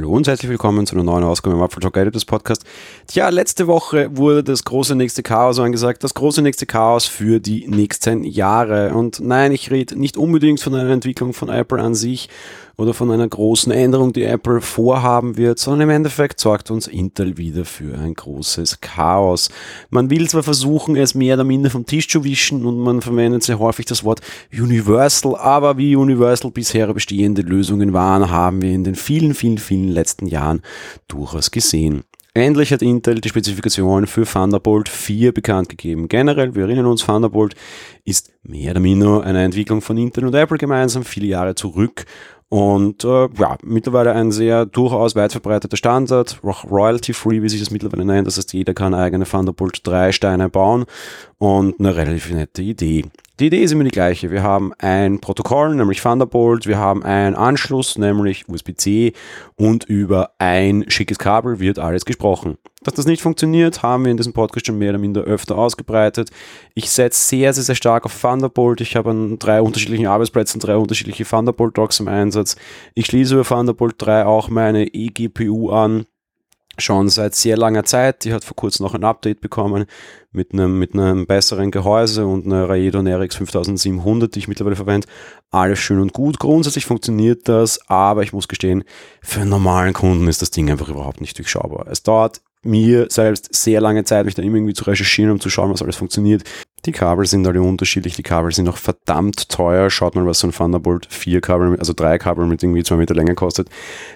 Hallo und herzlich willkommen zu einer neuen Ausgabe im Apple Talk Editors Podcast. Tja, letzte Woche wurde das große nächste Chaos angesagt, das große nächste Chaos für die nächsten Jahre. Und nein, ich rede nicht unbedingt von einer Entwicklung von Apple an sich oder von einer großen Änderung, die Apple vorhaben wird, sondern im Endeffekt sorgt uns Intel wieder für ein großes Chaos. Man will zwar versuchen, es mehr oder minder vom Tisch zu wischen und man verwendet sehr häufig das Wort Universal, aber wie Universal bisher bestehende Lösungen waren, haben wir in den vielen, vielen, vielen letzten Jahren durchaus gesehen. Endlich hat Intel die Spezifikation für Thunderbolt 4 bekannt gegeben. Generell, wir erinnern uns, Thunderbolt ist mehr oder minder eine Entwicklung von Intel und Apple gemeinsam, viele Jahre zurück und äh, ja, mittlerweile ein sehr durchaus weit verbreiteter Standard, royalty-free, wie sich das mittlerweile nennt. Das heißt, jeder kann eigene Thunderbolt 3 Steine bauen und eine relativ nette Idee. Die Idee ist immer die gleiche. Wir haben ein Protokoll, nämlich Thunderbolt, wir haben einen Anschluss, nämlich USB-C und über ein schickes Kabel wird alles gesprochen. Dass das nicht funktioniert, haben wir in diesem Podcast schon mehr oder minder öfter ausgebreitet. Ich setze sehr, sehr, sehr stark auf Thunderbolt. Ich habe an drei unterschiedlichen Arbeitsplätzen drei unterschiedliche Thunderbolt-Docs im Einsatz. Ich schließe über Thunderbolt 3 auch meine eGPU an schon seit sehr langer Zeit. Die hat vor kurzem noch ein Update bekommen mit einem, mit einem besseren Gehäuse und einer Raidon RX 5700, die ich mittlerweile verwende. Alles schön und gut. Grundsätzlich funktioniert das, aber ich muss gestehen, für einen normalen Kunden ist das Ding einfach überhaupt nicht durchschaubar. Es dauert mir selbst sehr lange Zeit, mich da immer irgendwie zu recherchieren, um zu schauen, was alles funktioniert. Die Kabel sind alle unterschiedlich, die Kabel sind auch verdammt teuer. Schaut mal, was so ein Thunderbolt 4 Kabel, also drei Kabel mit irgendwie zwei Meter Länge kostet.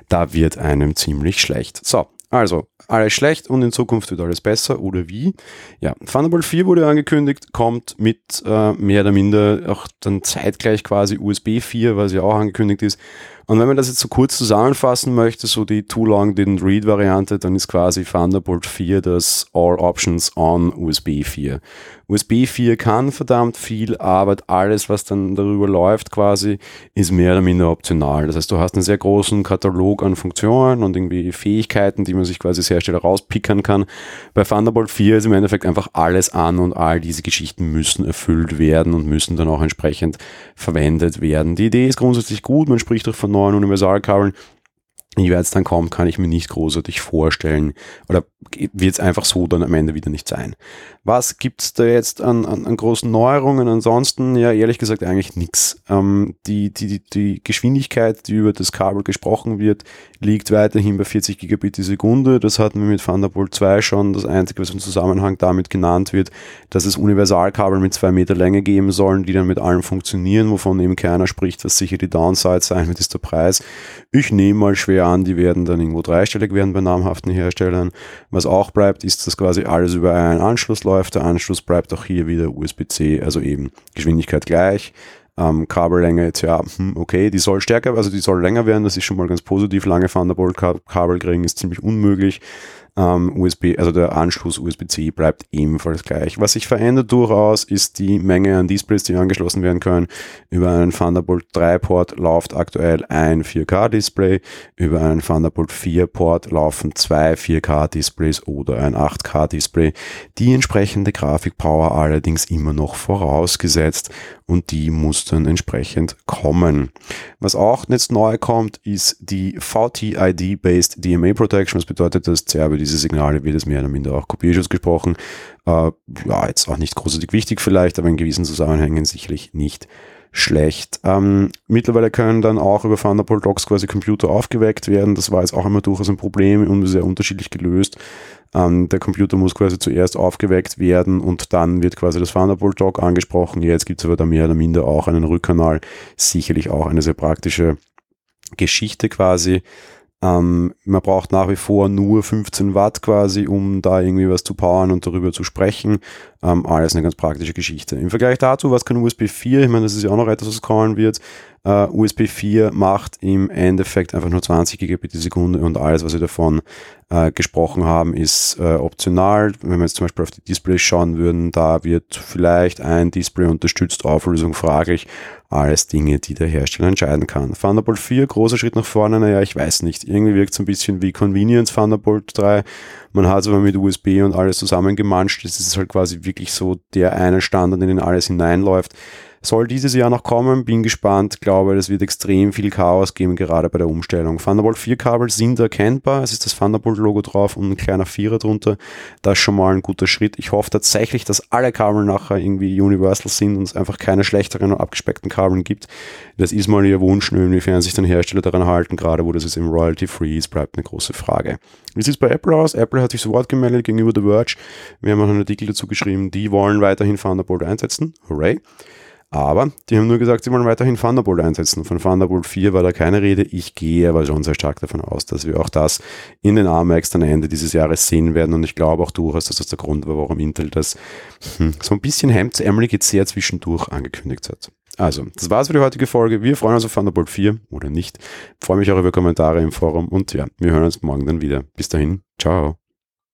Da wird einem ziemlich schlecht. So, also, alles schlecht und in Zukunft wird alles besser oder wie? Ja, Thunderbolt 4 wurde angekündigt, kommt mit äh, mehr oder minder auch dann zeitgleich quasi USB 4, was ja auch angekündigt ist. Und wenn man das jetzt so kurz zusammenfassen möchte, so die Too Long Didn't Read Variante, dann ist quasi Thunderbolt 4 das All Options on USB 4. USB 4 kann verdammt viel, aber alles, was dann darüber läuft quasi, ist mehr oder minder optional. Das heißt, du hast einen sehr großen Katalog an Funktionen und irgendwie Fähigkeiten, die man sich quasi sehr schnell rauspickern kann. Bei Thunderbolt 4 ist im Endeffekt einfach alles an und all diese Geschichten müssen erfüllt werden und müssen dann auch entsprechend verwendet werden. Die Idee ist grundsätzlich gut, man spricht auch von neuen Universalkabeln. Es dann kommt, kann ich mir nicht großartig vorstellen. Oder wird es einfach so dann am Ende wieder nicht sein. Was gibt's da jetzt an, an, an großen Neuerungen? Ansonsten, ja, ehrlich gesagt, eigentlich nichts. Ähm, die, die, die Geschwindigkeit, die über das Kabel gesprochen wird, liegt weiterhin bei 40 Gigabit die Sekunde. Das hatten wir mit Thunderbolt 2 schon. Das Einzige, was im Zusammenhang damit genannt wird, dass es Universalkabel mit zwei Meter Länge geben sollen, die dann mit allem funktionieren, wovon eben keiner spricht, was sicher die Downside sein wird, ist der Preis. Ich nehme mal schwer an, die werden dann irgendwo dreistellig werden bei namhaften Herstellern. Was auch bleibt, ist, dass quasi alles über einen Anschluss läuft läuft. Der Anschluss bleibt auch hier wieder USB-C, also eben Geschwindigkeit gleich. Ähm, Kabellänge jetzt ja, hm, okay, die soll stärker, also die soll länger werden, das ist schon mal ganz positiv. Lange Thunderbolt-Kabel kriegen ist ziemlich unmöglich. Ähm, USB, also der Anschluss USB-C bleibt ebenfalls gleich. Was sich verändert durchaus ist die Menge an Displays, die angeschlossen werden können. Über einen Thunderbolt 3 Port läuft aktuell ein 4K Display. Über einen Thunderbolt 4 Port laufen zwei 4K Displays oder ein 8K Display. Die entsprechende Grafikpower allerdings immer noch vorausgesetzt und die muss dann entsprechend kommen. Was auch jetzt neu kommt, ist die VTID-based DMA Protection. Das bedeutet, dass über diese Signale wird es mehr oder minder auch Kopierschutz gesprochen. Äh, ja, jetzt auch nicht großartig wichtig vielleicht, aber in gewissen Zusammenhängen sicherlich nicht schlecht. Ähm, mittlerweile können dann auch über Thunderbolt Docs quasi Computer aufgeweckt werden. Das war jetzt auch immer durchaus ein Problem und sehr unterschiedlich gelöst. Ähm, der Computer muss quasi zuerst aufgeweckt werden und dann wird quasi das Thunderbolt Dock angesprochen. Jetzt gibt es aber da mehr oder minder auch einen Rückkanal. Sicherlich auch eine sehr praktische Geschichte quasi. Ähm, man braucht nach wie vor nur 15 Watt quasi, um da irgendwie was zu powern und darüber zu sprechen. Ähm, alles eine ganz praktische Geschichte. Im Vergleich dazu, was kann USB 4? Ich meine, das ist ja auch noch etwas, was kommen wird. Uh, USB 4 macht im Endeffekt einfach nur 20 Gigabit die Sekunde und alles, was wir davon uh, gesprochen haben, ist uh, optional. Wenn wir jetzt zum Beispiel auf die Displays schauen würden, da wird vielleicht ein Display unterstützt, Auflösung fraglich. Alles Dinge, die der Hersteller entscheiden kann. Thunderbolt 4, großer Schritt nach vorne, naja, ich weiß nicht. Irgendwie wirkt es ein bisschen wie Convenience Thunderbolt 3. Man hat es aber mit USB und alles zusammengemanscht. Das ist halt quasi wirklich so der eine Standard, in den alles hineinläuft. Soll dieses Jahr noch kommen, bin gespannt, glaube, es wird extrem viel Chaos geben, gerade bei der Umstellung. Thunderbolt 4 Kabel sind erkennbar, es ist das Thunderbolt-Logo drauf und ein kleiner Vierer drunter. Das ist schon mal ein guter Schritt. Ich hoffe tatsächlich, dass alle Kabel nachher irgendwie universal sind und es einfach keine schlechteren und abgespeckten Kabeln gibt. Das ist mal ihr Wunsch, inwiefern sich dann Hersteller daran halten, gerade wo das jetzt im Royalty-Free ist, bleibt eine große Frage. Wie sieht es bei Apple aus? Apple hat sich zu Wort gemeldet gegenüber The Verge. Wir haben auch einen Artikel dazu geschrieben, die wollen weiterhin Thunderbolt einsetzen. Hooray. Aber die haben nur gesagt, sie wollen weiterhin Thunderbolt einsetzen. Von Thunderbolt 4 war da keine Rede. Ich gehe aber schon sehr stark davon aus, dass wir auch das in den AMAX dann Ende dieses Jahres sehen werden. Und ich glaube auch durchaus, dass das der Grund war, warum Intel das hm, so ein bisschen hemdsärmelig jetzt sehr zwischendurch angekündigt hat. Also, das war's für die heutige Folge. Wir freuen uns auf Thunderbolt 4 oder nicht. freue mich auch über Kommentare im Forum und ja, wir hören uns morgen dann wieder. Bis dahin, ciao.